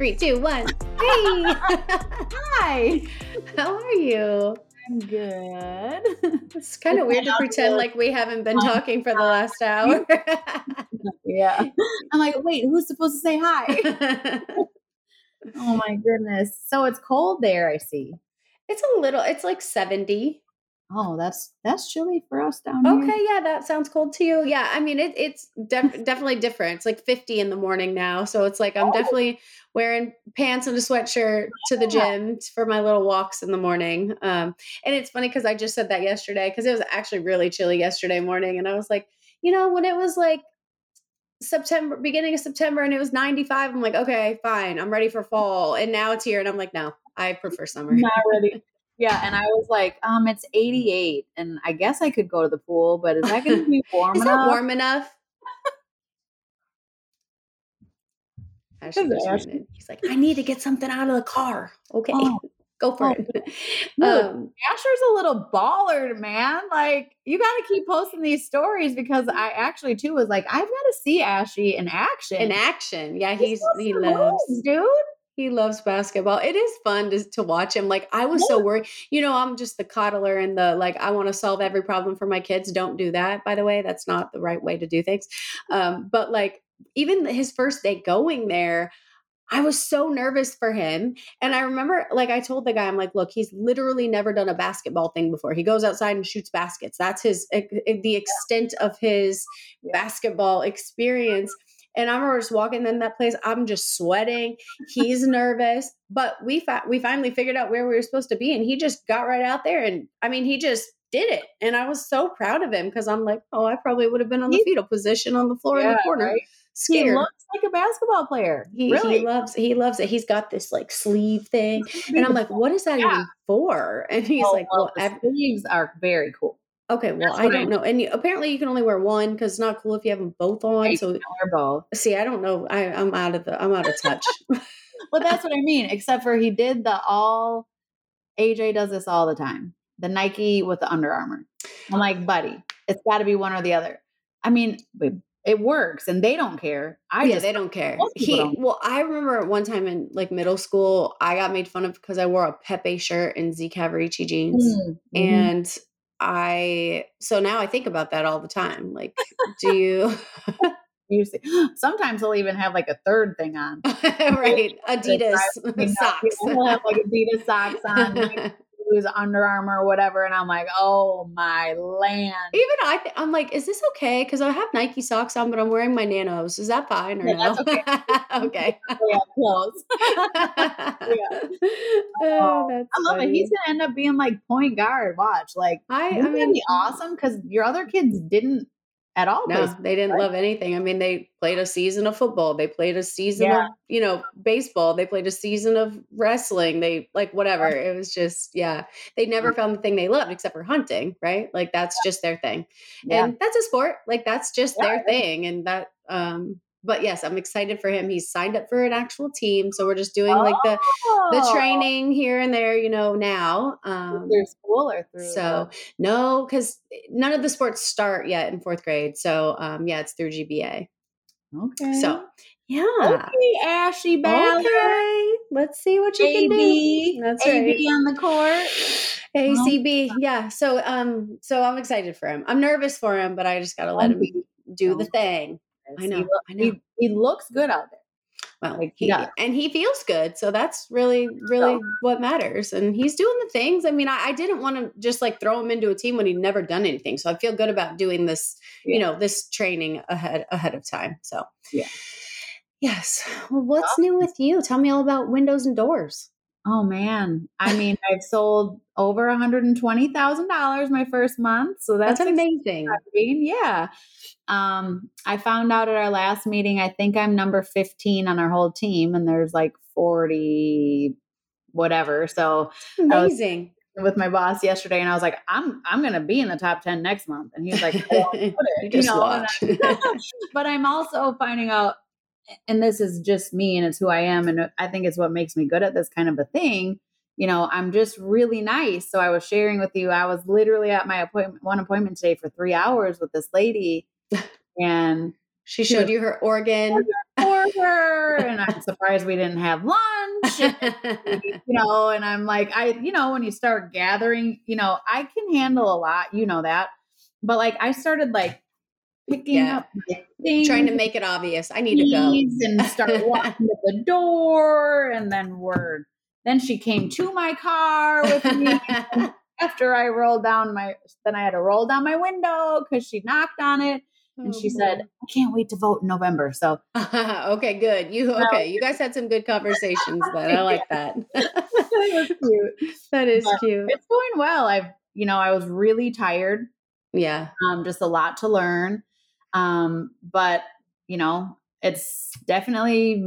Three, two, one. Hey! Hi. How are you? I'm good. It's kind of weird to pretend like we haven't been talking for the last hour. yeah. I'm like, wait, who's supposed to say hi? oh my goodness. So it's cold there, I see. It's a little, it's like 70. Oh, that's that's chilly for us down here. Okay, yeah, that sounds cold to you. Yeah, I mean it, it's def- definitely different. It's like 50 in the morning now, so it's like I'm Oh. definitely wearing pants and a sweatshirt to the gym for my little walks in the morning. Um, and it's funny because I just said that yesterday because it was actually really chilly yesterday morning, and I was like, you know, when it was like September, beginning of September, and it was 95, I'm like, okay, fine, I'm ready for fall, and now it's here, and I'm like, no, I prefer summer. Not ready. Yeah, and I was like, um, it's 88, and I guess I could go to the pool, but is that going to be warm Is enough? that warm enough? Ashley it Ashley? He's like, I need to get something out of the car. Okay, Oh. go for Oh. it. Look, Um, Asher's a little baller, man. Like, you got to keep posting these stories because I actually too was like, I've got to see Ashy in action. in action, yeah, He he's he loves moves, dude. He loves basketball. It is fun to to watch him. Like I was so worried. You know, I'm just the coddler and the like. I want to solve every problem for my kids. Don't do that, by the way. That's not the right way to do things. Um, but like even his first day going there. I was so nervous for him. And I remember, like, I told the guy, I'm like, look, he's literally never done a basketball thing before. He goes outside and shoots baskets. That's his, the extent of his basketball experience. And I remember just walking in that place. I'm just sweating. He's nervous, but we fi- we finally figured out where we were supposed to be, and he just got right out there. And I mean, he just did it, and I was so proud of him because I'm like, oh, I probably would have been on the fetal position on the floor in the corner, right? He looks like a basketball player. He, really. he loves he loves it. He's got this like sleeve thing, and I'm like, what is that Yeah. even for? And he's Oh, like, well, ev- sleeves are very cool. Okay, well, I don't know. And you, apparently, you can only wear one because it's not cool if you have them both on. So Or both. see, I don't know. I, I'm out of the I'm out of touch. Well, that's what I mean. Except for he did the all. AJ does this all the time. The Nike with the Under Armour. I'm like, buddy, it's got to be one or the other. I mean, it works, and they don't care. I yeah, just they don't care. He don't. well, I remember at one time in like middle school, I got made fun of because I wore a Pepe shirt and Z Cavaricci jeans, Mm, mhm. and I so now I think about that all the time. Like, do you You see, sometimes they'll even have like a third thing on. right Adidas socks? They'll have like Adidas socks on, shoes, Under Armour, or whatever, and I'm like, oh my land. Even I, th- I'm like, is this okay? Because I have Nike socks on, but I'm wearing my Nanos. Is that fine or Yeah, no? that's okay. okay. They have clothes. oh, that's I love it. He's gonna end up being like point guard. Watch, like I, I mean, be awesome because your other kids didn't at all. No, they didn't right? love anything. I mean, they played a season of football. They played a season Yeah. of, you know, baseball. They played a season of wrestling. They like whatever. It was just, yeah. They never found the thing they loved except for hunting, right? Like that's just their thing. Yeah. And that's a sport. Like that's just Yeah, their thing. And that um but yes, I'm excited for him. He's signed up for an actual team. So we're just doing like the the Oh. training here and there, you know, now. Um through school or through so no, because none of the sports start yet in fourth grade. So um, yeah, it's through GBA. okay. So yeah. okay, Ashy Ballard, Okay. Let's see what you can do. AB, That's AB right. on the court. ACB. Yeah. So um, so I'm excited for him. I'm nervous for him, but I just gotta let him do the thing. I He know. look- I know. He, he looks good out there. Well, Like, he, yeah. and he feels good, so that's really, really So- what matters. And he's doing the things. I mean, I, I didn't want to just like throw him into a team when he'd never done anything. So I feel good about doing this, you know, this training ahead ahead of time. So Yeah. yes. Well, what's new with you? Tell me all about windows and doors. Oh man. I mean, I've sold over $120,000 my first month. So that's, That's amazing. exciting. Yeah. Um, I found out at our last meeting, I think I'm number 15 on our whole team, and there's like 40 whatever. So Amazing. with my boss yesterday, and I was like, I'm I'm gonna be in the top 10 next month. And he was like, "Oh, put it," you just know, watch. But I'm also finding out, and this is just me and it's who I am. And I think it's what makes me good at this kind of a thing. You know, I'm just really nice. So I was sharing with you, I was literally at my appointment, one appointment today for three hours with this lady. And she showed you her organ. for her, and I'm surprised we didn't have lunch. and, you know, and I'm like, I, you know, when you start gathering, you know, I can handle a lot, you know that. But like I started like picking Yeah. up things Trying to make it obvious. I need to go. and start walking to the door and then we're then she came to my car with me after I rolled down my then I had to roll down my window because she knocked on it and she said, I can't wait to vote in November. So okay, good. You okay? You guys had some good conversations. but I like that. it was cute. that is But cute. It's going well. I've you know, I was really tired. Yeah, Um, just a lot to learn. Um, but you know, it's definitely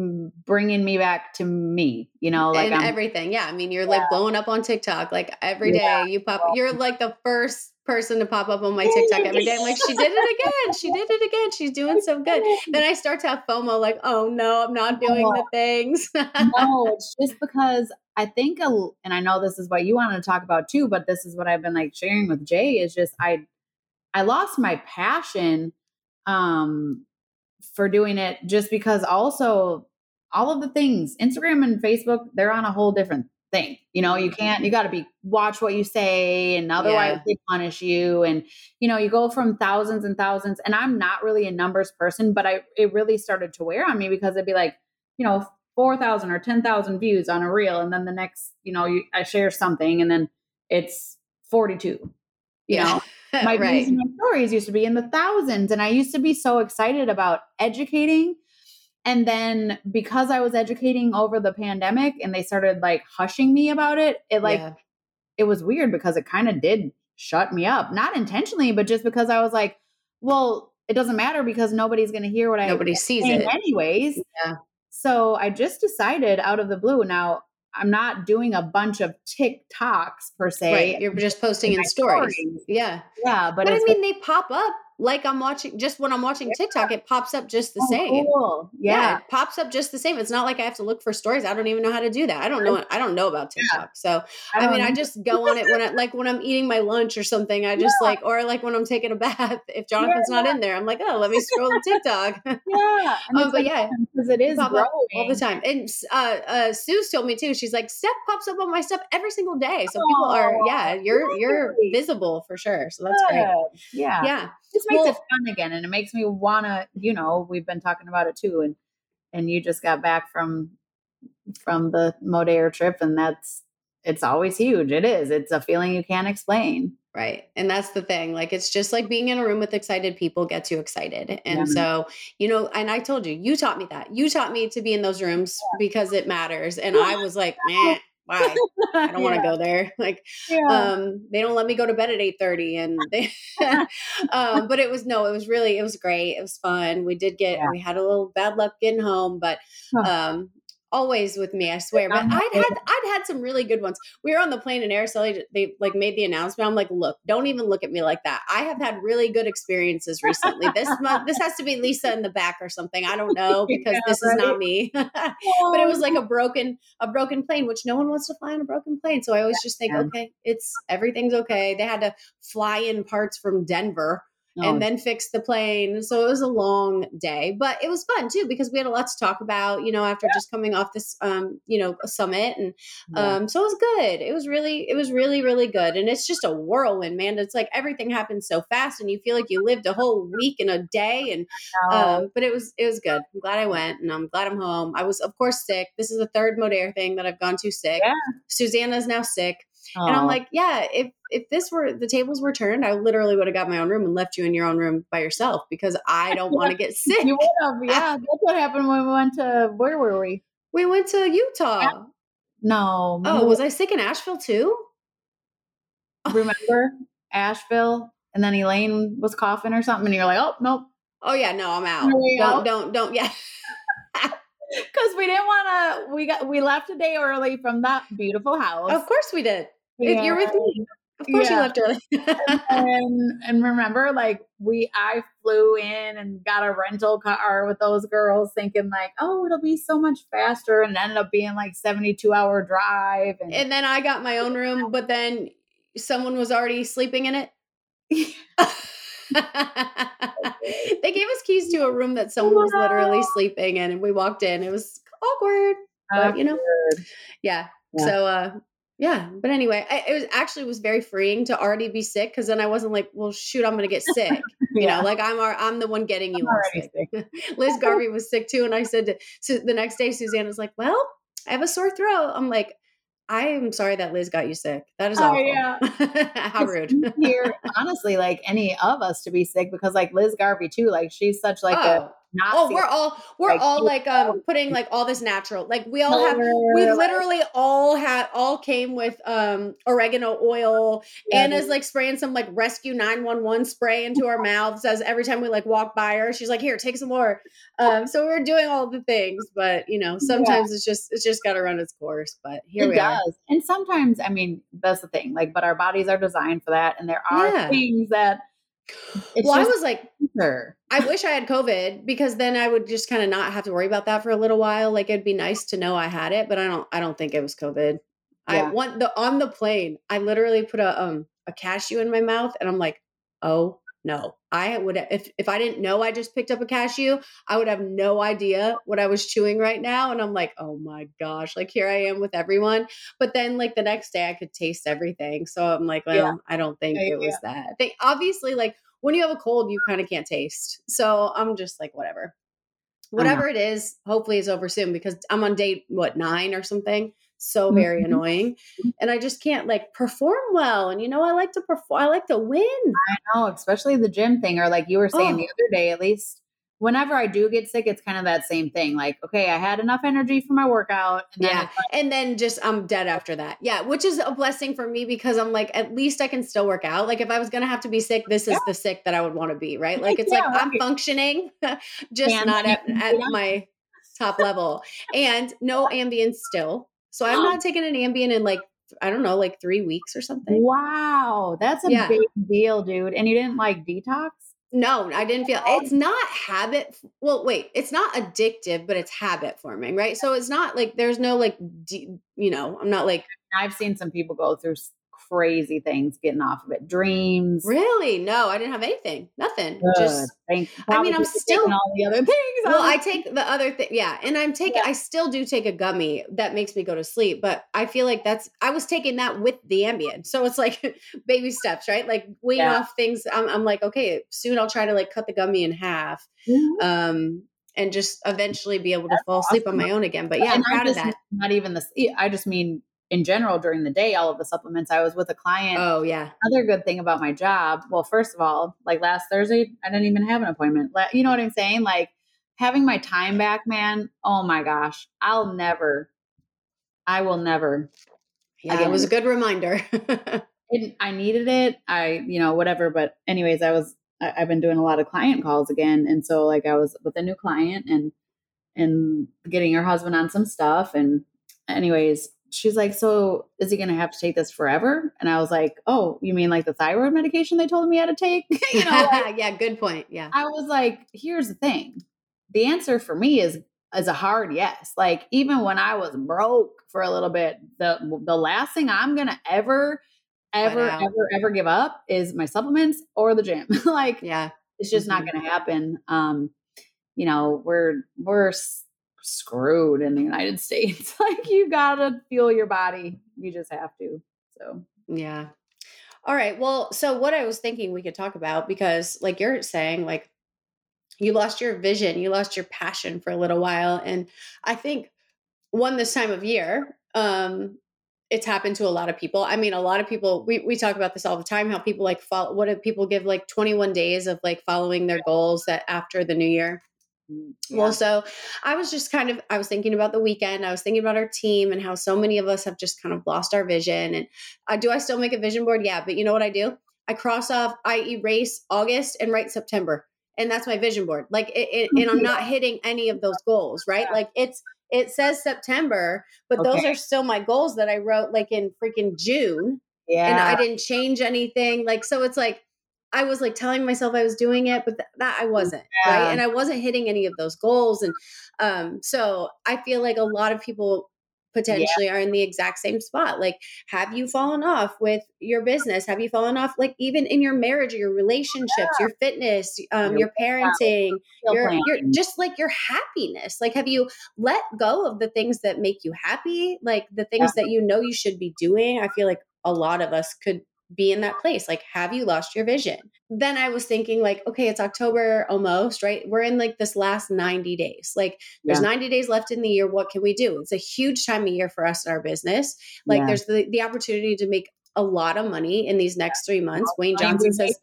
bringing me back to me. You know, like and I'm everything. Yeah, I mean, you're like blowing up on TikTok like every day. Yeah. You pop. You're like the first person to pop up on my TikTok every day. I'm like, she did it again. She did it again. She's doing so good. Then I start to have FOMO, like, oh no, I'm not doing the things. no, it's just because I think, a, and I know this is what you wanted to talk about too, but this is what I've been like sharing with Jay is just I, I lost my passion, um, for doing it just because also all of the things Instagram and Facebook they're on a whole different thing. You know, you can't you got to be watch what you say and otherwise Yeah. they punish you and you know, you go from thousands and thousands and I'm not really a numbers person, but I it really started to wear on me because it'd be like, you know, 4,000 or 10,000 views on a reel and then the next, you know, you, I share something and then it's 42. You know, my right. my stories used to be in the thousands and i used to be so excited about educating and then because i was educating over the pandemic and they started like hushing me about it it like Yeah. it was weird because it kind of did shut me up not intentionally but just because i was like well it doesn't matter because nobody's going to hear what i nobody sees it. anyways Yeah. so i just decided out of the blue now i'm not doing a bunch of tiktoks per se Right. You're just posting in stories. stories. Yeah. yeah but, But, I mean, they pop up like I'm watching, just when I'm watching TikTok, it pops up just the Oh, same. Cool. Yeah. Yeah. it pops up just the same. It's not like I have to look for stories. I don't even know how to do that. I don't know. I don't know about TikTok. So I, don't mean, I just go on it when I like when I'm eating my lunch or something. I just like, or like when I'm taking a bath. If Jonathan's not in there, I'm like, oh, let me scroll to TikTok yeah. Um, but yeah, because it is all the time. And uh, uh, Sue's told me too. She's like, Steph pops up on my stuff every single day. So people are, yeah, you're you're visible for sure. So that's great. Yeah. Yeah. Just makes Well- it fun again, and it makes me wanna. You know, we've been talking about it too, and and you just got back from from the Modere trip, and that's it's always huge. It is. It's a feeling you can't explain. Right. And that's the thing. Like, it's just like being in a room with excited people gets you excited. And Yeah. so, you know, and I told you, you taught me that. You taught me to be in those rooms because it matters. And I was like, meh, why? I don't want to go there. Like, Yeah. um, they don't let me go to bed at 8 30 And they, um, but it was no, it was really, it was great. It was fun. We did get, Yeah. we had a little bad luck getting home, but, um, always with me, I swear. But I'd had I'd had some really good ones. We were on the plane in Araceli. They like made the announcement. I'm like, look, don't even look at me like that. I have had really good experiences recently. This month, this has to be Lisa in the back or something. I don't know because Yeah, this is not me. but it was like a broken a broken plane, which no one wants to fly on a broken plane. So I always just think, Yeah. okay, it's everything's okay. They had to fly in parts from Denver. Oh, and then fixed the plane. So it was a long day, but it was fun too because we had a lot to talk about, you know, after just coming off this um, you know, summit and yeah. um so it was good. It was really it was really really good and it's just a whirlwind, man. It's like everything happens so fast and you feel like you lived a whole week in a day and um but it was it was good. I'm glad I went and I'm glad I'm home. I was of course sick. This is the third Modere thing that I've gone to sick. Yeah. Susanna's now sick. And I'm like, yeah, if if this were the tables were turned, I literally would have got my own room and left you in your own room by yourself because I don't want to get sick. you would have, yeah. That's what happened when we went to where were we? We went to Utah. No, Oh, was I sick in Asheville too? remember Asheville? And then Elaine was coughing or something, and you're like, oh nope, Oh yeah, no, I'm out. Don't go. don't don't yeah. because we didn't want to. We got we left a day early from that beautiful house. Of course we did. If you're with me. Of course you left early. and and remember like we I flew in and got a rental car with those girls thinking like oh it'll be so much faster and it ended up being like 72 hour drive and, and then I got my own room, but then someone was already sleeping in it. they gave us keys to a room that someone was literally sleeping in, and we walked in. It was awkward, but you know, yeah. Yeah. So, uh, yeah. But anyway, I, it was actually was very freeing to already be sick because then I wasn't like, well, shoot, I'm gonna get sick. You Yeah. know, like I'm our, I'm the one getting you already sick. Liz Garvey was sick too, and I said to, so the next day, Suzanne was like, "Well, I have a sore throat." I'm like, "I am sorry that Liz got you sick. That is Oh, awful. yeah. How rude." here, honestly, like any of us to be sick because like Liz Garvey too, like she's such like a oh. Oh, oh, we're all we're like, all like um putting like all this natural. Like we all have. We literally all had all came with um oregano oil. yeah, Anna's like spraying some like rescue 911 spray into our mouths as every time we like walk by her. She's like, here, take some more. Um, so we're doing all the things, but you know, sometimes it's just it's just gotta run its course. But here it we are. does. And sometimes, I mean, that's the thing. Like, but our bodies are designed for that, and there are Yeah. things that it's well, I was like, sure. I wish I had COVID because then I would just kind of not have to worry about that for a little while. Like it'd be nice to know I had it, but I don't I don't think it was COVID. I want the on the plane, I literally put a um a cashew in my mouth and I'm like, oh no. I would if if I didn't know I just picked up a cashew, I would have no idea what I was chewing right now. And I'm like, oh my gosh, like here I am with everyone. But then like the next day I could taste everything. So I'm like, well, Yeah. I don't think Yeah, it was that. I think obviously like when you have a cold, you kind of can't taste. So I'm just like, whatever. Whatever it is, hopefully it's over soon because I'm on date, what, nine or something. So very Mhm. annoying. And I just can't like perform well. And you know, I like to perform, I like to win. No, especially the gym thing, or like you were saying Oh. the other day, at least whenever I do get sick, it's kind of that same thing. Like, okay, I had enough energy for my workout. And then Yeah. like, And then just I'm dead after that. Yeah. Which is a blessing for me because I'm like, at least I can still work out. Like if I was gonna have to be sick, this is Yeah. the sick that I would want to be, right? Like it's yeah, like I'm functioning, just And not at, at my top level. And no Ambien still. So I've not taken an Ambien in like, I don't know, like three weeks or something. wow, that's a Yeah. big deal, dude. And you didn't like detox? No, I didn't feel it's not habit. Well, wait, it's not addictive, but it's habit forming, right? So it's not like there's no like, de- you know, I'm not like I've seen some people go through crazy things getting off of it. Dreams. really. No, I didn't have anything, nothing. Good. Just I mean, I'm still- taking all the other things. well, I take the other thing, yeah, and I'm taking. I still do take a gummy that makes me go to sleep, but I feel like that's. I was taking that with the Ambien, so it's like baby steps, right? Like wean Yeah. off things. I'm, I'm like, okay, soon I'll try to like cut the gummy in half. Mhm. um, and just eventually be able to That's fall asleep on my own again. But yeah, I'm And I proud of that. Not even this. I just mean in general during the day, all of the supplements. I was with a client. Oh yeah, Another good thing about my job. Well, first of all, like last Thursday, I didn't even have an appointment. You know what I'm saying? Like having my time back, man. Oh my gosh, I'll never. I will never. yeah, Again. it was a good reminder. It, I needed it. I, you know, whatever. But anyways, I was. I, I've been doing a lot of client calls again, and so like I was with a new client and and getting her husband on some stuff. And anyways, she's like, "So is he going to have to take this forever?" And I was like, "Oh, you mean like the thyroid medication they told me I had to take?" you know, like, yeah, good point. Yeah, I was like, "Here's the thing. The answer for me is is a hard yes. Like even when I was broke for a little bit, the the last thing I'm going to ever ever, ever, ever give up is my supplements or the gym. like, Yeah. it's just not Mhm. going to happen. Um, you know, we're we're screwed in the United States. like, you gotta fuel your body. You just have to. So Yeah. All right. Well, so what I was thinking we could talk about because like you're saying like you lost your vision, you lost your passion for a little while and I think one this time of year um it's happened to a lot of people. I mean, a lot of people we we talk about this all the time how people like follow what do people give like 21 days of like following their goals that after the new year. Mm, Well, so I was just kind of I was thinking about the weekend. I was thinking about our team and how so many of us have just kind of lost our vision. And uh, do I still make a vision board? Yeah, but you know what I do? I cross off, I erase August and write September, and that's my vision board. Like, it, it, and I'm not hitting any of those goals, right? Like it's it says September, but those are still my goals that I wrote like in freaking June yeah, and I didn't change anything. Like, so it's like I was like telling myself I was doing it, but th- that I wasn't, Yeah. right? And I wasn't hitting any of those goals. And um, so I feel like a lot of people potentially are in the exact same spot. Like, have you fallen off with your business? Have you fallen off, like, even in your marriage your relationships, your fitness, um, Your your parenting, your, your just like your happiness? Like, have you let go of the things that make you happy? Like, the things that you know you should be doing? I feel like a lot of us could be in that place like have you lost your vision? Then i was thinking like okay it's october almost right? We're in like this last 90 days. Like there's 90 days left in the year. What can we do? It's a huge time of year for us in our business. Like Yeah. there's the, the opportunity to make a lot of money in these next three months. Wayne johnson says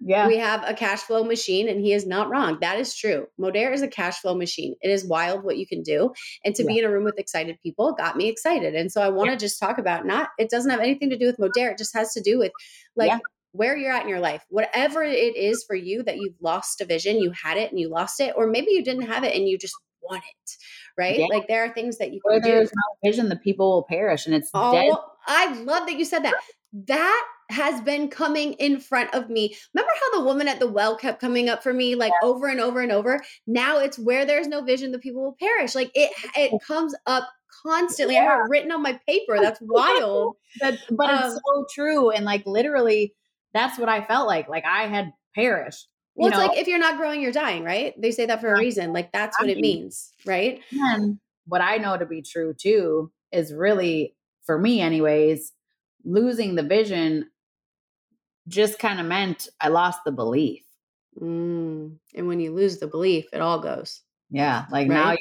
yeah, we have a cash flow machine and he is not wrong. That is true. Modere is a cash flow machine. It is wild what you can do. And to be in a room with excited people got me excited. And so i want to just talk about not it doesn't have anything to do with modere it just has to do with like Yeah. where you're at in your life. Whatever it is for you that you've lost a vision you had it and you lost it or maybe you didn't have it and you just want it right Yeah. like there are things that you where can do there's no vision, the people will perish, and it's dead. Oh, I love that you said that. That has been coming in front of me. Remember how the woman at the well kept coming up for me like over and over and over? Now it's where there's no vision, the people will perish. Like it it comes up constantly. I have it written on my paper. That's wild. But, but Um, it's so true, and like literally, that's what I felt like. Like I had perished. Well, it's like if you're not growing, you're dying, right? They say that for a reason. Like that's what it means, right? And what I know to be true too is really, for me, anyways, losing the vision just kind of meant I lost the belief. Mm. And when you lose the belief, it all goes. Yeah, like now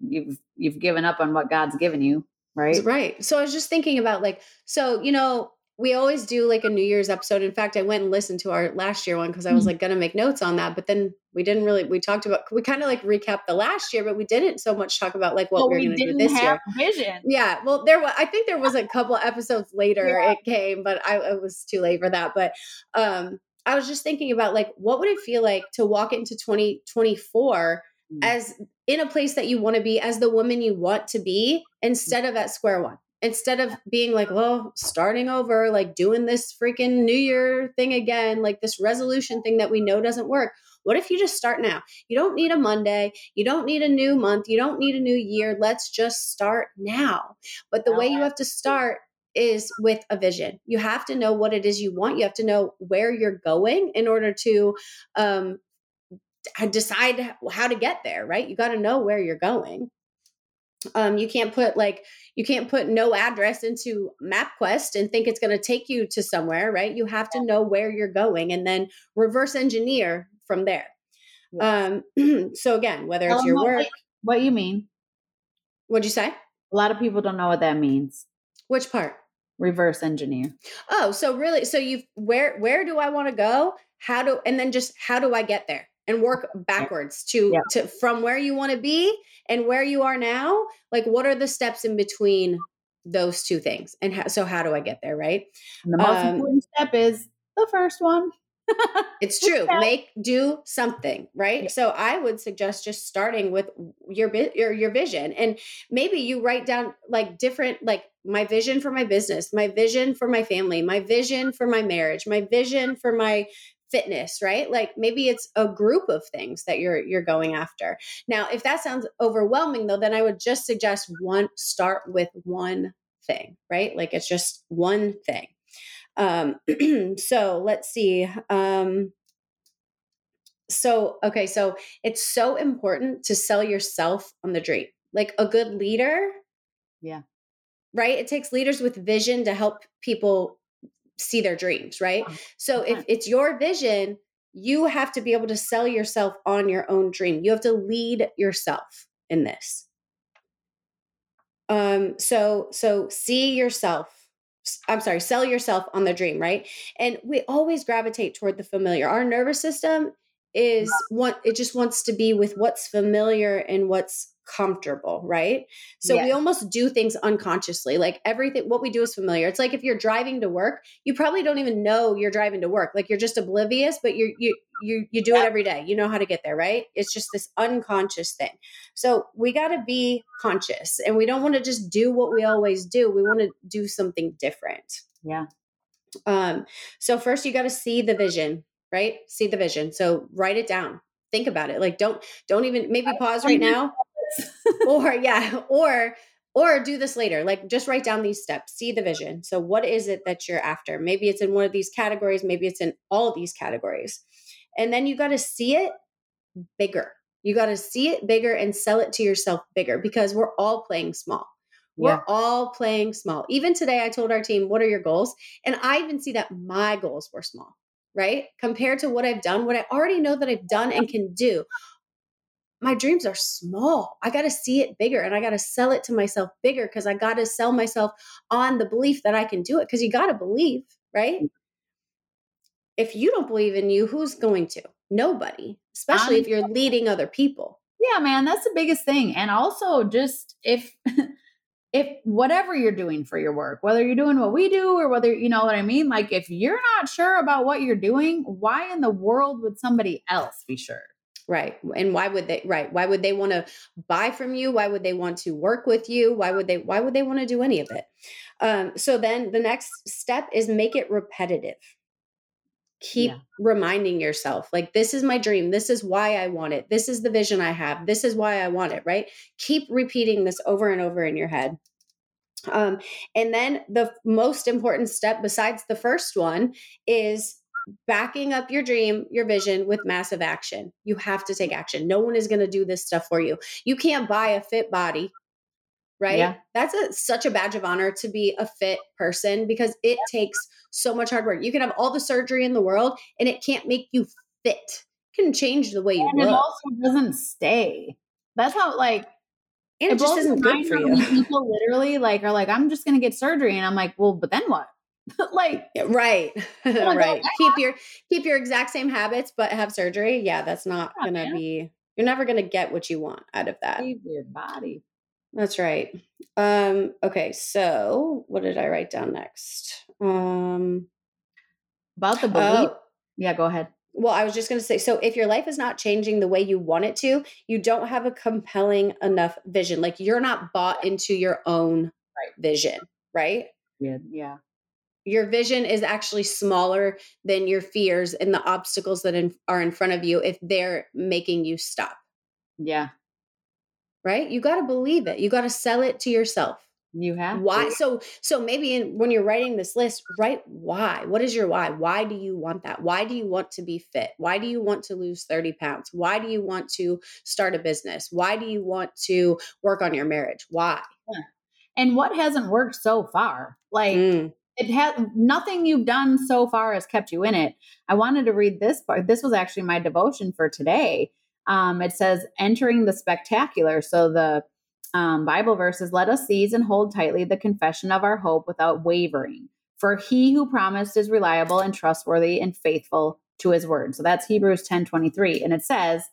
you've you've given up on what God's given you, right? Right. So I was just thinking about like, so, you know, we always do like a New Year's episode. In fact, I went and listened to our last year one because I was Mhm. like going to make notes on that. But then we didn't really, we talked about, we kind of like recapped the last year, but we didn't so much talk about like what But we were we going to do this year. vision. Yeah. Well, there was, I think there was a couple episodes later Yeah. it came, but I it was too late for that. But um, I was just thinking about like, what would it feel like to walk into 2024 Mm. as in a place that you want to be as the woman you want to be instead of at square one instead of being like well starting over like doing this freaking new year thing again like this resolution thing that we know doesn't work. What if you just start now? You don't need a monday. You don't need a new month. You don't need a new year. Let's just start now. But the way you have to start is with a vision. You have to know what it is you want. You have to know where you're going in order to um, decide how to get there right? You got to know where you're going um, you can't put like you can't put no address into mapquest and think it's going to take you to somewhere right? You have to know where you're going and then reverse engineer from there. Um, so again whether it's your work What you mean? what'd you say? A lot of people don't know what that means. which part? Reverse engineer. oh so really so you've where where do i want to go? How do and then just how do i get there and work backwards to Yeah. to from where you want to be and where you are now like what are the steps in between those two things and how, so how do i get there right And the most Um, important step is the first one. it's true make do something right Yeah. so i would suggest just starting with your bit your, your vision and maybe you write down like different like my vision for my business my vision for my family my vision for my marriage my vision for my fitness right like maybe it's a group of things that you're you're going after now if that sounds overwhelming though then i would just suggest one start with one thing right like it's just one thing Um, so let's see. Um, so, okay, so it's so important to sell yourself on the dream. Like a good leader. Yeah. Right? It takes leaders with vision to help people see their dreams, right? So if it's your vision, you have to be able to sell yourself on your own dream. You have to lead yourself in this. Um so so see yourself I'm sorry, sell yourself on the dream, right? And we always gravitate toward the familiar. Our nervous system is what it just wants to be with what's familiar and what's comfortable, right? So yeah. we almost do things unconsciously. Like everything what we do is familiar. It's like if you're driving to work, you probably don't even know you're driving to work. Like you're just oblivious, but you you you you do yeah. it every day. You know how to get there, right? It's just this unconscious thing. So we got to be conscious and we don't want to just do what we always do. We want to do something different. Yeah. Um so first you got to see the vision, right? See the vision. So write it down. Think about it. Like don't don't even maybe pause right now or yeah, or or do this later. Like just write down these steps, see the vision. So what is it that you're after? Maybe it's in one of these categories, maybe it's in all these categories. And then you got to see it bigger. You got to see it bigger and sell it to yourself bigger because we're all playing small. We're yeah. all playing small. Even today, I told our team, What are your goals? And I even see that my goals were small, right? Compared to what I've done, what I already know that I've done and can do my dreams are small. I got to see it bigger and I got to sell it to myself bigger because I got to sell myself on the belief that I can do it because you got to believe, right? Mm. If you don't believe in you, who's going to? Nobody, especially if you're leading other people. Yeah, man, that's the biggest thing. And also just if if whatever you're doing for your work, whether you're doing what we do or whether you know what I mean, like if you're not sure about what you're doing, why in the world would somebody else be sure? Right. And why would they right? Why would they want to buy from you? Why would they want to work with you? Why would they why would they want to do any of it? Um, so then the next step is make it repetitive. Keep yeah. reminding yourself, like, this is my dream. This is why I want it. This is the vision I have. This is why I want it, right? Keep repeating this over and over in your head. Um, and then the most important step, besides the first one, is backing up your dream, your vision with massive action. You have to take action. No one is going to do this stuff for you. You can't buy a fit body, right? Yeah. That's a, such a badge of honor to be a fit person because it yeah. takes so much hard work. You can have all the surgery in the world and it can't make you fit. It can change the way you and look. it also doesn't stay. That's how like and it, it just isn't good for you. People literally like are like, I'm just gonna get surgery. And I'm like, well, but then what? like right oh, right keep your keep your exact same habits but have surgery yeah that's not yeah, gonna man. be you're never gonna get what you want out of that Save your body that's right um okay so what did i write down next um about the belief oh, yeah go ahead well, I was just going to say so if your life is not changing the way you want it to, you don't have a compelling enough vision. Like you're not bought into your own right. vision, right? Yeah. Yeah your vision is actually smaller than your fears and the obstacles that in, are in front of you if they're making you stop. Yeah. Right? You got to believe it. You got to sell it to yourself. You have why? To. So so maybe in, when you're writing this list, write why. What is your why? Why do you want that? Why do you want to be fit? Why do you want to lose 30 pounds? Why do you want to start a business? Why do you want to work on your marriage? Why? Yeah. And what hasn't worked so far? Like mm it has nothing you've done so far has kept you in it. I wanted to read this part. This was actually my devotion for today. Um, it says, entering the spectacular. So the um, Bible verses, let us seize and hold tightly the confession of our hope without wavering. For he who promised is reliable and trustworthy and faithful to his word. So that's Hebrews 10 23. And it says,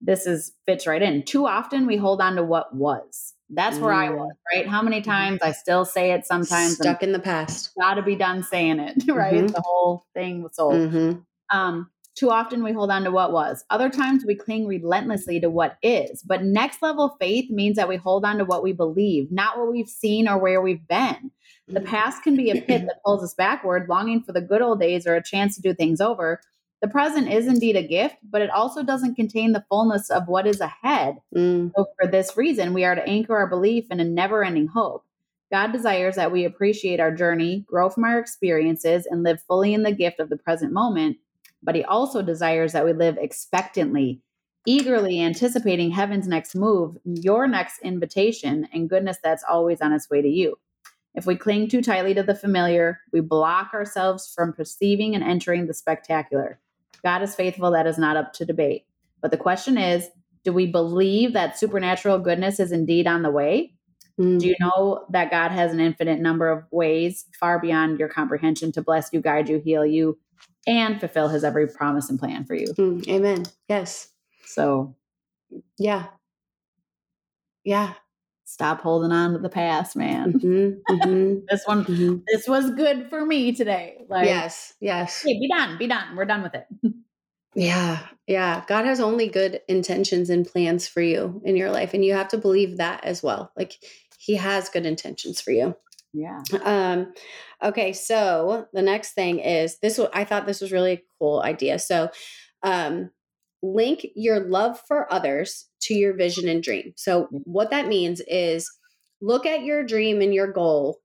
this is fits right in. Too often we hold on to what was that's where I was, right? How many mm-hmm. times I still say it sometimes. Stuck in the past. Got to be done saying it, right? Mm-hmm. The whole thing was sold. Mm-hmm. Um, too often we hold on to what was. Other times we cling relentlessly to what is. But next level faith means that we hold on to what we believe, not what we've seen or where we've been. The mm-hmm. past can be a pit that pulls us backward, longing for the good old days or a chance to do things over. The present is indeed a gift, but it also doesn't contain the fullness of what is ahead. Mm. So, for this reason, we are to anchor our belief in a never ending hope. God desires that we appreciate our journey, grow from our experiences, and live fully in the gift of the present moment. But He also desires that we live expectantly, eagerly anticipating heaven's next move, your next invitation, and goodness that's always on its way to you. If we cling too tightly to the familiar, we block ourselves from perceiving and entering the spectacular. God is faithful, that is not up to debate. But the question is do we believe that supernatural goodness is indeed on the way? Do you mm-hmm. know that God has an infinite number of ways far beyond your comprehension to bless you, guide you, heal you, and fulfill his every promise and plan for you? Mm. Amen. Yes. So, yeah. Yeah. Stop holding on to the past, man. Mm-hmm, mm-hmm, this one, mm-hmm. this was good for me today. Like, yes, yes. Hey, be done, be done. We're done with it. Yeah. Yeah. God has only good intentions and plans for you in your life. And you have to believe that as well. Like he has good intentions for you. Yeah. Um, okay. So the next thing is this, I thought this was really a cool idea. So, um, link your love for others to your vision and dream. So mm. what that means is look at your dream and your goal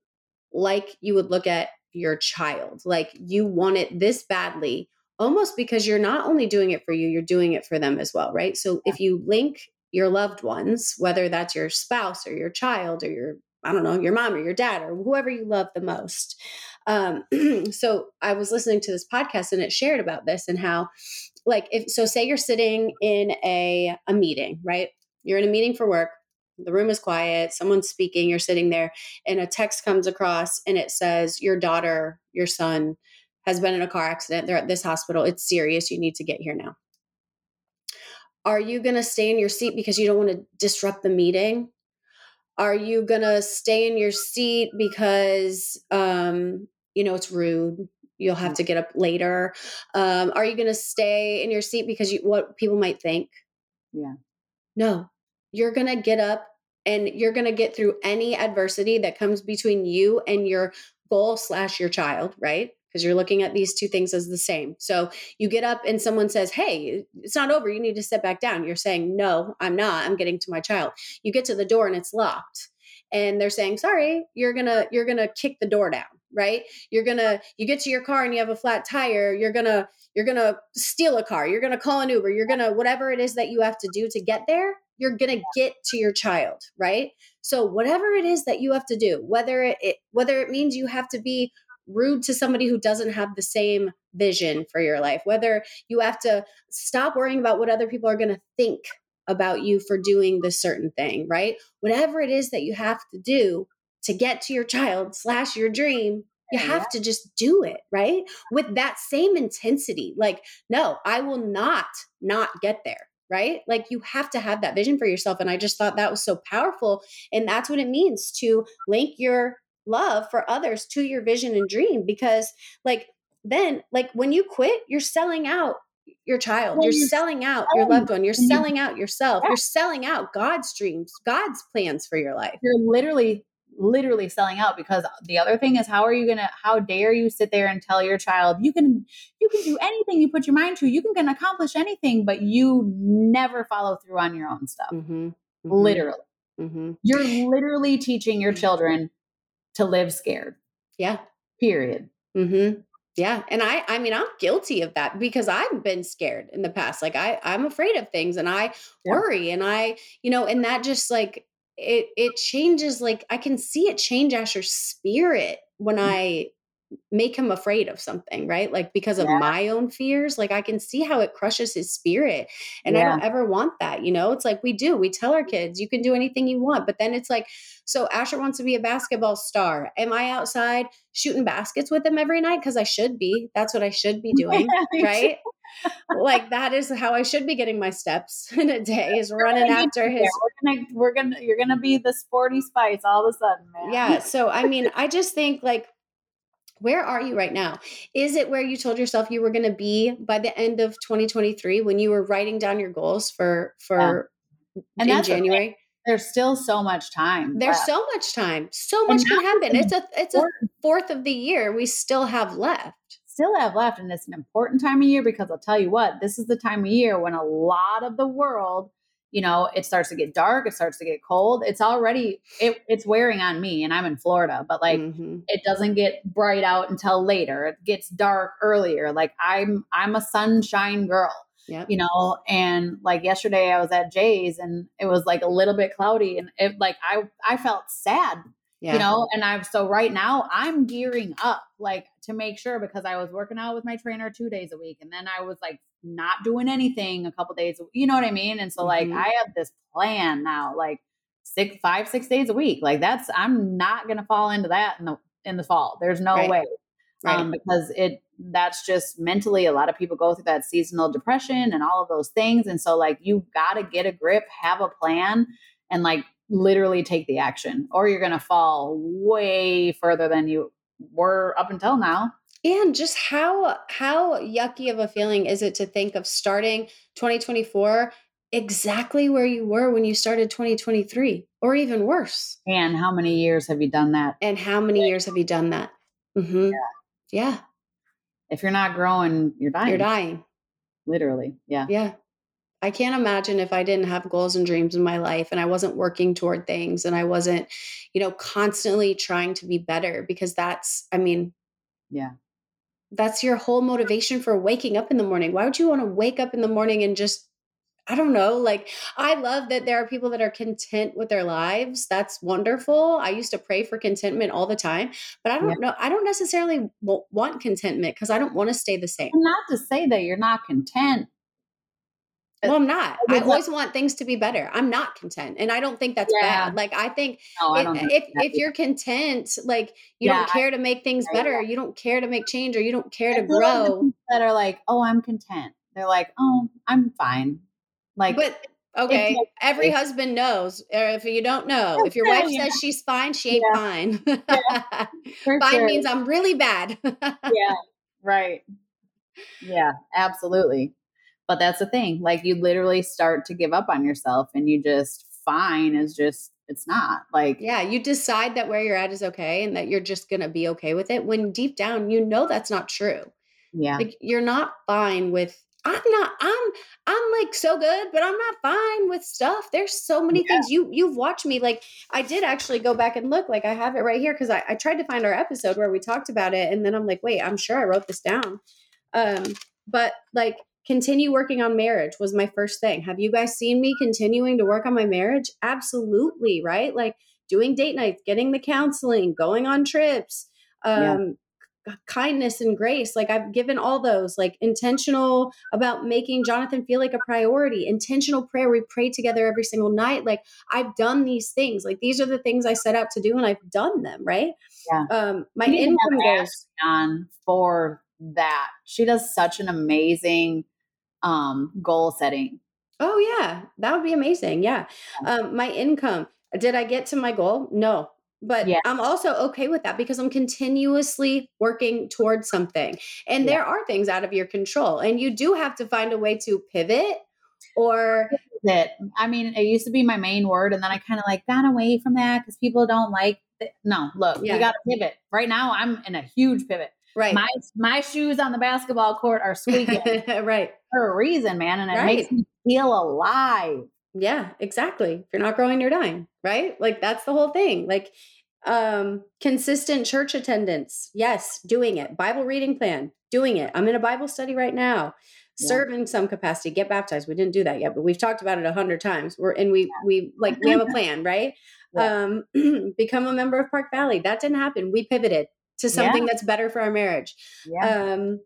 like you would look at your child. Like you want it this badly almost because you're not only doing it for you, you're doing it for them as well, right? So if you link your loved ones, whether that's your spouse or your child or your, I don't know, your mom or your dad or whoever you love the most. Um, so I was listening to this podcast and it shared about this and how, like, if so, say you're sitting in a, a meeting, right? You're in a meeting for work. The room is quiet, someone's speaking, you're sitting there, and a text comes across and it says, Your daughter, your son, has been in a car accident. They're at this hospital. It's serious. You need to get here now. Are you going to stay in your seat because you don't want to disrupt the meeting? Are you going to stay in your seat because um, you know it's rude? You'll have to get up later. Um, are you going to stay in your seat because you what people might think? Yeah. No. You're going to get up and you're going to get through any adversity that comes between you and your goal slash your child, right? Because you're looking at these two things as the same. So you get up and someone says, Hey, it's not over. You need to sit back down. You're saying, No, I'm not. I'm getting to my child. You get to the door and it's locked. And they're saying, Sorry, you're gonna, you're gonna kick the door down, right? You're gonna, you get to your car and you have a flat tire, you're gonna, you're gonna steal a car, you're gonna call an Uber, you're gonna, whatever it is that you have to do to get there, you're going to get to your child right so whatever it is that you have to do whether it whether it means you have to be rude to somebody who doesn't have the same vision for your life, whether you have to stop worrying about what other people are going to think about you for doing this certain thing, right? Whatever it is that you have to do to get to your child slash your dream, you have to just do it, right? With that same intensity. Like, no, I will not not get there right? Like you have to have that vision for yourself. And I just thought that was so powerful. And that's what it means to link your love for others to your vision and dream because like then like when you quit you're selling out your child you're selling out your loved one you're selling out yourself you're selling out god's dreams god's plans for your life you're literally literally selling out because the other thing is how are you gonna how dare you sit there and tell your child you can you can do anything you put your mind to you can, can accomplish anything but you never follow through on your own stuff mm-hmm. Mm-hmm. literally mm-hmm. you're literally teaching your children to live scared. Yeah. Period. Mm-hmm. Yeah. And I, I mean, I'm guilty of that because I've been scared in the past. Like I, I'm afraid of things and I yeah. worry and I, you know, and that just like, it, it changes. Like I can see it change Asher's spirit when mm-hmm. I make him afraid of something, right? Like because of yeah. my own fears, like I can see how it crushes his spirit. And yeah. I don't ever want that, you know? It's like we do. We tell our kids, you can do anything you want. But then it's like, so Asher wants to be a basketball star. Am I outside shooting baskets with him every night? Because I should be. That's what I should be doing, right? like that is how I should be getting my steps in a day is running after his we're gonna we're gonna you're gonna be the sporty spice all of a sudden, man. Yeah. So I mean, I just think like where are you right now? Is it where you told yourself you were going to be by the end of 2023 when you were writing down your goals for for yeah. and in January? Okay. There's still so much time. There's left. so much time. So much can happen. It's a it's a fourth of the year we still have left. Still have left and it's an important time of year because I'll tell you what, this is the time of year when a lot of the world you know, it starts to get dark, it starts to get cold. It's already it, it's wearing on me and I'm in Florida, but like mm-hmm. it doesn't get bright out until later. It gets dark earlier. Like I'm I'm a sunshine girl. Yep. You know, and like yesterday I was at Jay's and it was like a little bit cloudy and it like I I felt sad yeah. you know and i'm so right now i'm gearing up like to make sure because i was working out with my trainer two days a week and then i was like not doing anything a couple days you know what i mean and so like mm-hmm. i have this plan now like six five six days a week like that's i'm not gonna fall into that in the in the fall there's no right. way right. um because it that's just mentally a lot of people go through that seasonal depression and all of those things and so like you got to get a grip have a plan and like literally take the action or you're to fall way further than you were up until now and just how how yucky of a feeling is it to think of starting 2024 exactly where you were when you started 2023 or even worse? And how many years have you done that? And how many years have you done that? Mm-hmm. yeah. yeah. If you're not growing you're dying. you're dying. Literally yeah. Yeah. I can't imagine if I didn't have goals and dreams in my life and I wasn't working toward things and I wasn't, you know, constantly trying to be better because that's, I mean, yeah. That's your whole motivation for waking up in the morning. Why would you want to wake up in the morning and just I don't know. Like, I love that there are people that are content with their lives. That's wonderful. I used to pray for contentment all the time, but I don't yeah. know. I don't necessarily want contentment because I don't want to stay the same. Not to say that you're not content, Uh, well, I'm not. I always want things to be better. I'm not content, and I don't think that's yeah. bad. Like I think, no, I if if, if you're content, like you yeah, don't care to make things better, you don't care to make change, or you don't care to grow. That are like, oh, I'm content. They're like, oh, I'm fine. Like, but okay, like, every husband knows, or if you don't know, if your wife yeah. says she's fine, she ain't fine. fine sure. means I'm really bad. yeah, right. Yeah, absolutely. But that's the thing. Like you literally start to give up on yourself and you just fine is just it's not like yeah you decide that where you're at is okay and that you're just gonna be okay with it when deep down you know that's not true yeah like you're not fine with i'm not i'm i'm like so good but i'm not fine with stuff there's so many yeah. things you you've watched me like i did actually go back and look like i have it right here because I, I tried to find our episode where we talked about it and then i'm like wait i'm sure i wrote this down um but like continue working on marriage was my first thing. Have you guys seen me continuing to work on my marriage? Absolutely, right? Like doing date nights, getting the counseling, going on trips, um, yeah. kindness and grace. Like I've given all those, like intentional about making Jonathan feel like a priority, intentional prayer. We pray together every single night. Like I've done these things. Like these are the things I set out to do and I've done them, right? Yeah. Um, my income goes on for that. She does such an amazing um, goal setting. Oh yeah, that would be amazing. Yeah. Um, my income. Did I get to my goal? No. But yeah. I'm also okay with that because I'm continuously working towards something. And yeah. there are things out of your control. And you do have to find a way to pivot or it. I mean, it used to be my main word, and then I kind of like got away from that because people don't like. It. No, look, yeah. you got to pivot. Right now, I'm in a huge pivot. Right. My my shoes on the basketball court are squeaking. right. For a reason, man. And it right. makes me feel alive. Yeah, exactly. If you're not growing, you're dying. Right? Like that's the whole thing. Like um consistent church attendance. Yes, doing it. Bible reading plan, doing it. I'm in a Bible study right now. Yeah. Serve in some capacity, get baptized. We didn't do that yet, but we've talked about it a hundred times. We're and we yeah. we like we have a plan, right? Yeah. Um become a member of Park Valley. That didn't happen. We pivoted to something yeah. that's better for our marriage. Yeah. Um,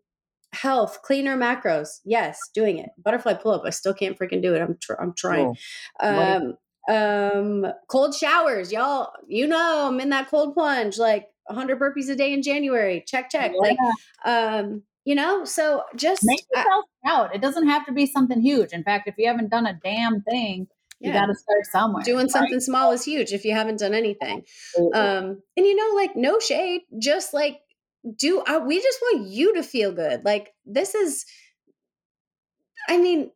health, cleaner macros. Yes, doing it. Butterfly pull up. I still can't freaking do it. I'm tr- I'm trying. Um, um, cold showers, y'all. You know, I'm in that cold plunge. Like 100 burpees a day in January. Check, check. Yeah. Like, um, you know, so just make yourself I, out. It doesn't have to be something huge. In fact, if you haven't done a damn thing, you got to start somewhere. Doing right? something small is huge if you haven't done anything. Um, and you know, like no shade, just like do uh, we just want you to feel good? Like this is, I mean,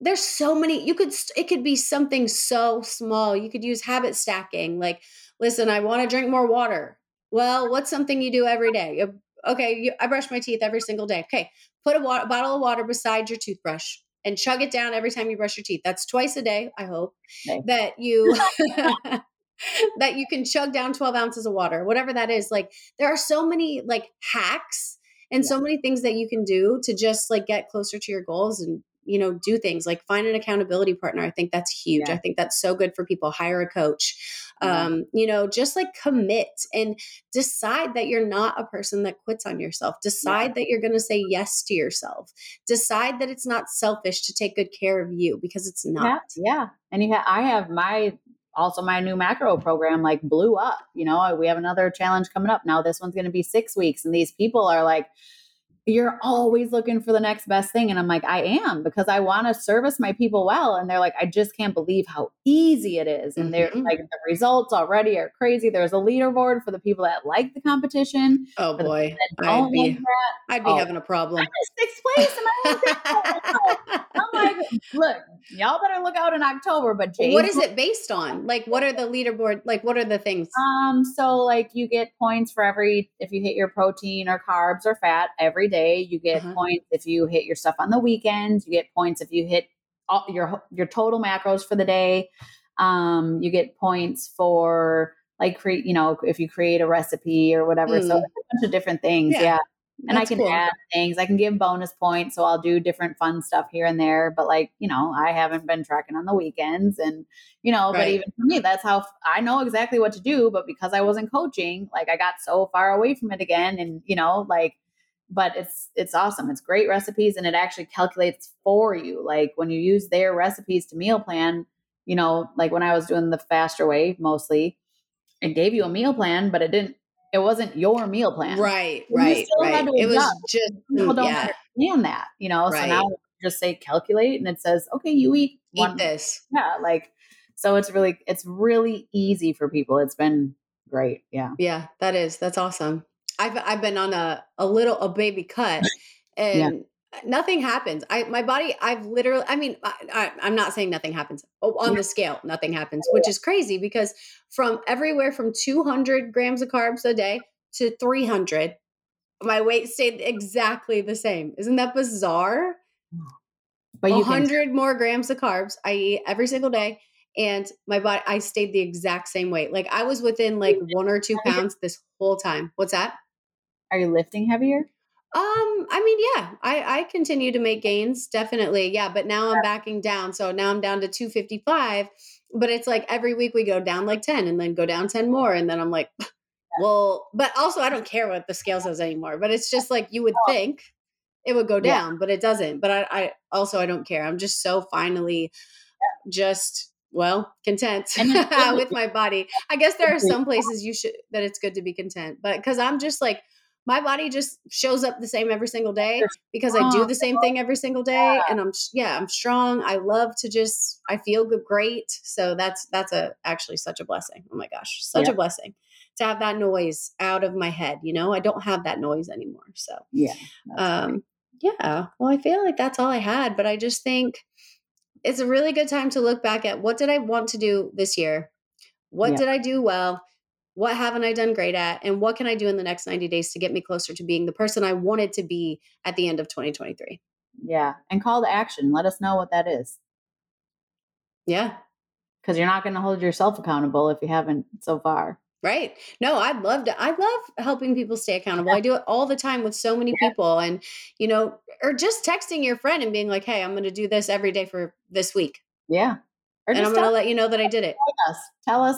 there's so many. You could it could be something so small. You could use habit stacking. Like, listen, I want to drink more water. Well, what's something you do every day? Okay, you, I brush my teeth every single day. Okay, put a water, bottle of water beside your toothbrush and chug it down every time you brush your teeth. That's twice a day, I hope. Okay. That you that you can chug down 12 ounces of water, whatever that is. Like there are so many like hacks and Yeah. so many things that you can do to just like get closer to your goals and you know do things like find an accountability partner i think that's huge Yeah. i think that's so good for people hire a coach Yeah. um you know just like commit and decide that you're not a person that quits on yourself decide that you're going to say yes to yourself decide that it's not selfish to take good care of you because it's Yeah, not yeah. And you ha- I have my also my new macro program like blew up. You know, we have another challenge coming up now. This one's going to be six weeks, and these people are like, "You're always looking for the next best thing," and I'm like, "I am because I want to service my people well." And they're like, "I just can't believe how easy it is," and they're Mhm. like, "The results already are crazy." There's a leaderboard for the people that like the competition. oh boy i'd be like i'd be Oh. having a problem I'm in sixth place, and I like, look, y'all better look out in October. But Jay's what is it based on like what are the leaderboard like what are the things Um, so like you get points for every if you hit your protein or carbs or fat every day. You get Uh-huh. points if you hit your stuff on the weekends. You get points if you hit all, your your total macros for the day. Um, you get points for like create you know if you create a recipe or whatever. So Mm. it's a bunch of different things. Yeah. Yeah. And That's I can cool. add things. I can give bonus points, so I'll do different fun stuff here and there. But like you know, I haven't been tracking on the weekends, and you know, but even for me, that's how I know exactly what to do. But because I wasn't coaching, like I got so far away from it again, and you know, like, but it's it's awesome. It's great recipes, and it actually calculates for you. Like when you use their recipes to meal plan, you know, like when I was doing the faster way, mostly, it gave you a meal plan, but it didn't. It wasn't your meal plan, Right, right, right. It was just People don't yeah, understand that, you know. So now just say calculate, and it says, okay, you eat eat one. this. Yeah, like so it's really it's really easy for people. It's been great. Yeah. Yeah, that is. That's awesome. I've I've been on a a little a baby cut and nothing happens. I my body I've literally I mean I, I'm not saying nothing happens. Oh, on the scale, nothing happens, oh, which is crazy because from everywhere from 200 grams of carbs a day to 300 my weight stayed exactly the same. Isn't that bizarre? Mm. But you can 100 more grams of carbs I eat every single day. And my body, I stayed the exact same weight. Like I was within like one or two pounds this whole time. What's that? are you lifting heavier? Um, I mean, yeah, I I continue to make gains, definitely. Yeah, but now I'm backing down. So now I'm down to 255. But it's like every week we go down like 10 and then go down 10 more. And then I'm like, well, but also I don't care what the scale says anymore. But it's just like you would think it would go Yeah. down, but it doesn't. But I, I also I don't care. I'm just so finally just well content And it's good with my body. I guess there are some places you should that it's good to be content, but because I'm just like my body just shows up the same every single day because I do the same thing every single day, and I'm yeah I'm strong. I love to just I feel good, great. So that's that's a actually such a blessing. Oh my gosh, such Yeah. a blessing to have that noise out of my head. You know, I don't have that noise anymore. So Yeah. that's great. um yeah well i feel like that's all i had but i just think it's a really good time to look back at what did i want to do this year what Yeah. did i do well what haven't i done great at and what can i do in the next 90 days to get me closer to being the person i wanted to be at the end of 2023 yeah. And call to action. Let us know what that is. yeah Because you're not going to hold yourself accountable if you haven't so far. Right. No, I'd love to. I love helping people stay accountable. I do it all the time with so many people and, you know, or just texting your friend and being like, hey, I'm going to do this every day for this week. Yeah. Or and I'm going to let you know that I did it. us. Tell us.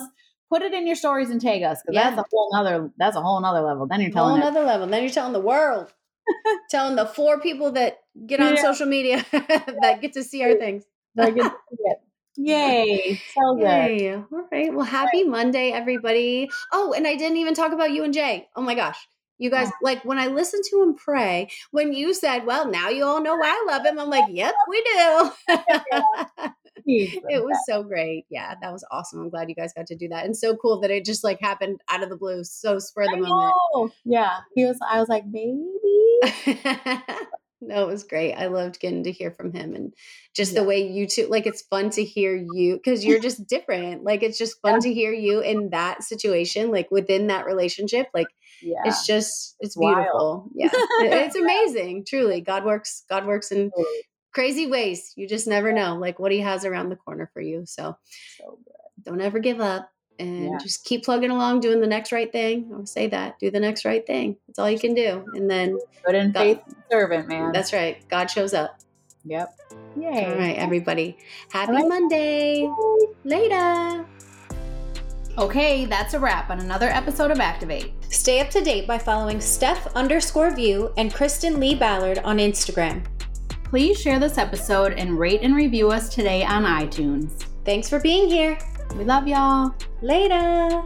Put it in your stories and tag us because Yeah. that's a whole nother that's a whole nother level. Then you're whole telling it. another level. Then you're telling the world, telling the four people that get on Yeah. social media that get to see our things. Like, it's good. Yay. So good. Yay. All right. Well, happy Monday, everybody. Oh, and I didn't even talk about you and Jay. Oh my gosh. You guys, like when I listened to him pray, when you said, Well, now you all know why I love him, I'm like, Yep, we do. The it was so great. Yeah, that was awesome. I'm glad you guys got to do that. And so cool that it just like happened out of the blue. So spur of I the moment. know. Yeah. He was I was like, baby. no, it was great. I loved getting to hear from him and just Yeah. the way you two like it's fun to hear you because you're just different. Like it's just fun to hear you in that situation, like within that relationship. Like Yeah. it's just it's Wild. beautiful. Yeah. It- it's amazing. Truly. God works, God works in crazy ways. You just never know, like what he has around the corner for you. So, So good. don't ever give up and Yeah. just keep plugging along, doing the next right thing. I would say that. Do the next right thing. That's all you can do. And then Good in God- faithful servant, man. that's right. God shows up. yep. Yay. All right, everybody. Happy right. Monday. Later. Okay, that's a wrap on another episode of Activate. Stay up to date by following Steph underscore view and Kristen Lee Ballard on Instagram. Please share this episode and rate and review us today on iTunes. Thanks for being here. We love y'all. Later.